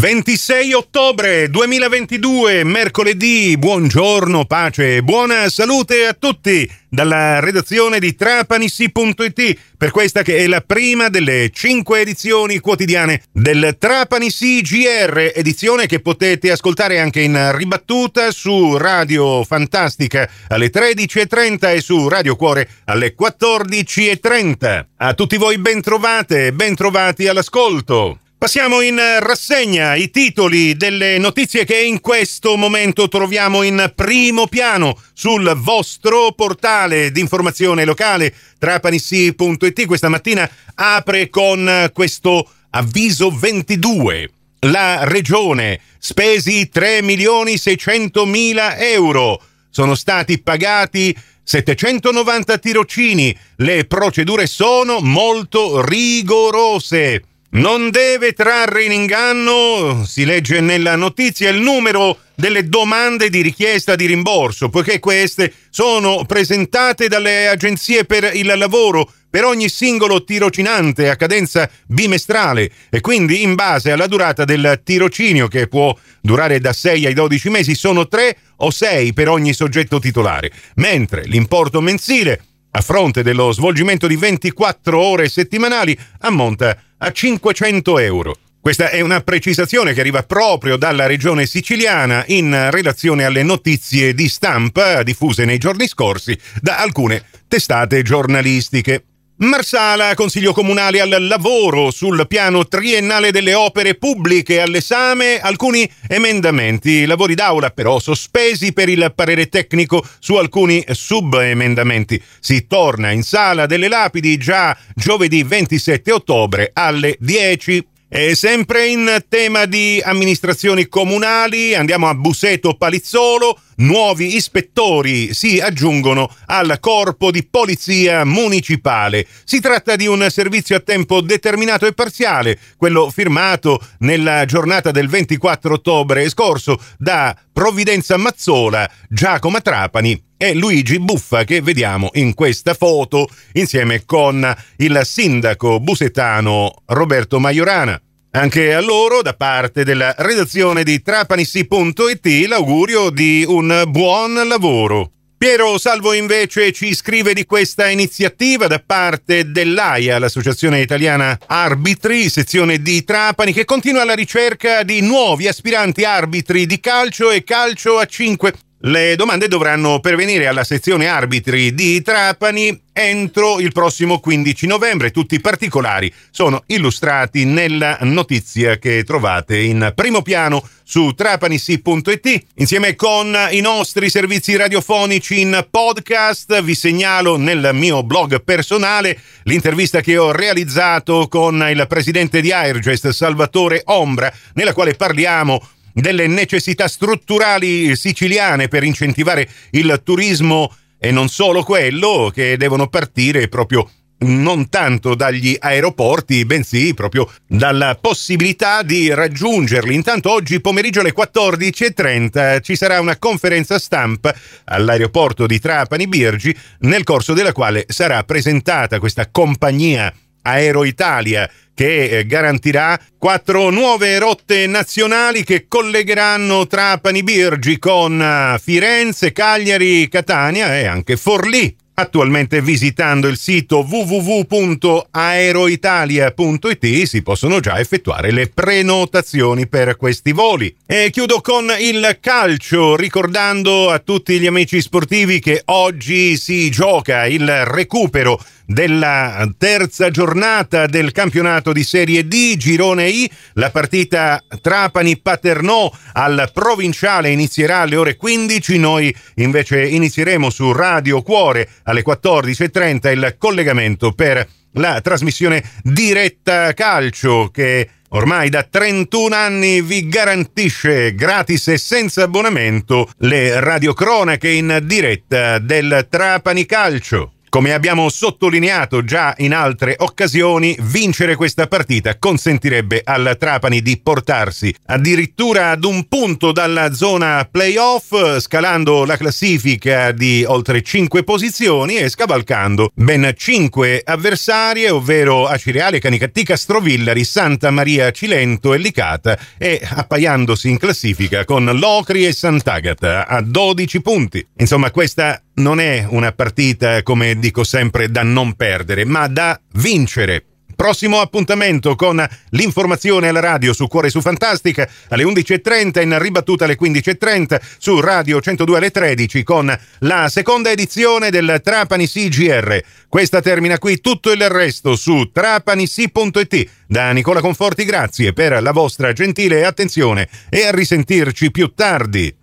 26 ottobre 2022, mercoledì, buongiorno, pace e buona salute a tutti dalla redazione di Trapanissi.it per questa che è la prima delle cinque edizioni quotidiane del Trapanissi GR, edizione che potete ascoltare anche in ribattuta su Radio Fantastica alle 13.30 e su Radio Cuore alle 14.30. A tutti voi ben trovate, ben trovati all'ascolto. Passiamo in rassegna i titoli delle notizie che in questo momento troviamo in primo piano sul vostro portale di informazione locale trapanissi.it. Questa mattina apre con questo avviso 22. La regione spesi 3 milioni 600 mila euro. Sono stati pagati 790 tirocini. Le procedure sono molto rigorose. Non deve trarre in inganno, si legge nella notizia, il numero delle domande di richiesta di rimborso, poiché queste sono presentate dalle agenzie per il lavoro per ogni singolo tirocinante a cadenza bimestrale e quindi in base alla durata del tirocinio che può durare da 6 ai 12 mesi sono 3 o 6 per ogni soggetto titolare, mentre l'importo mensile a fronte dello svolgimento di 24 ore settimanali ammonta a 500 euro. Questa è una precisazione che arriva proprio dalla regione siciliana in relazione alle notizie di stampa diffuse nei giorni scorsi da alcune testate giornalistiche. Marsala, Consiglio Comunale al lavoro sul piano triennale delle opere pubbliche all'esame, alcuni emendamenti, lavori d'aula però sospesi per il parere tecnico su alcuni subemendamenti. Si torna in sala delle lapidi già giovedì 27 ottobre alle 10. E sempre in tema di amministrazioni comunali, andiamo a Buseto Palizzolo, nuovi ispettori si aggiungono al corpo di polizia municipale. Si tratta di un servizio a tempo determinato e parziale, quello firmato nella giornata del 24 ottobre scorso da Provvidenza Mazzola, Giacomo Trapani e Luigi Buffa che vediamo in questa foto insieme con il sindaco busetano Roberto Maiorana. Anche a loro, da parte della redazione di trapanissi.it, l'augurio di un buon lavoro. Piero Salvo invece ci scrive di questa iniziativa da parte dell'AIA, l'Associazione Italiana Arbitri, sezione di Trapani, che continua la ricerca di nuovi aspiranti arbitri di calcio e calcio a 5 le domande dovranno pervenire alla sezione arbitri di Trapani entro il prossimo 15 novembre. Tutti i particolari sono illustrati nella notizia che trovate in primo piano su trapanissi.it insieme con i nostri servizi radiofonici in podcast. Vi segnalo nel mio blog personale l'intervista che ho realizzato con il presidente di Airgest Salvatore Ombra, nella quale parliamo delle necessità strutturali siciliane per incentivare il turismo e non solo quello, che devono partire proprio non tanto dagli aeroporti, bensì proprio dalla possibilità di raggiungerli. Intanto oggi pomeriggio alle 14.30 ci sarà una conferenza stampa all'aeroporto di Trapani Birgi, nel corso della quale sarà presentata questa compagnia Aero Italia che eh, garantirà quattro nuove rotte nazionali che collegheranno Trapani Birgi con eh, Firenze, Cagliari, Catania e anche Forlì. Attualmente visitando il sito www.aeroitalia.it si possono già effettuare le prenotazioni per questi voli. E chiudo con il calcio, ricordando a tutti gli amici sportivi che oggi si gioca il recupero della terza giornata del campionato di Serie D, Girone I. La partita Trapani-Paternò al provinciale inizierà alle ore 15. Noi invece inizieremo su Radio Cuore alle 14.30 il collegamento per la trasmissione diretta calcio che ormai da 31 anni vi garantisce gratis e senza abbonamento le radiocronache in diretta del Trapani Calcio. Come abbiamo sottolineato già in altre occasioni, vincere questa partita consentirebbe al Trapani di portarsi addirittura ad un punto dalla zona playoff, scalando la classifica di oltre 5 posizioni e scavalcando ben 5 avversarie, ovvero Acireale, Canicattì, Castrovillari, Santa Maria Cilento e Licata e appaiandosi in classifica con Locri e Sant'Agata a 12 punti. Insomma, questa non è una partita, come dico sempre, da non perdere, ma da vincere. Prossimo appuntamento con l'informazione alla radio su Cuore su Fantastica alle 11.30 in ribattuta alle 15.30 su Radio 102 alle 13 con la seconda edizione del Trapani CGR. Questa termina qui tutto il resto su trapanisi.it. Da Nicola Conforti grazie per la vostra gentile attenzione e a risentirci più tardi.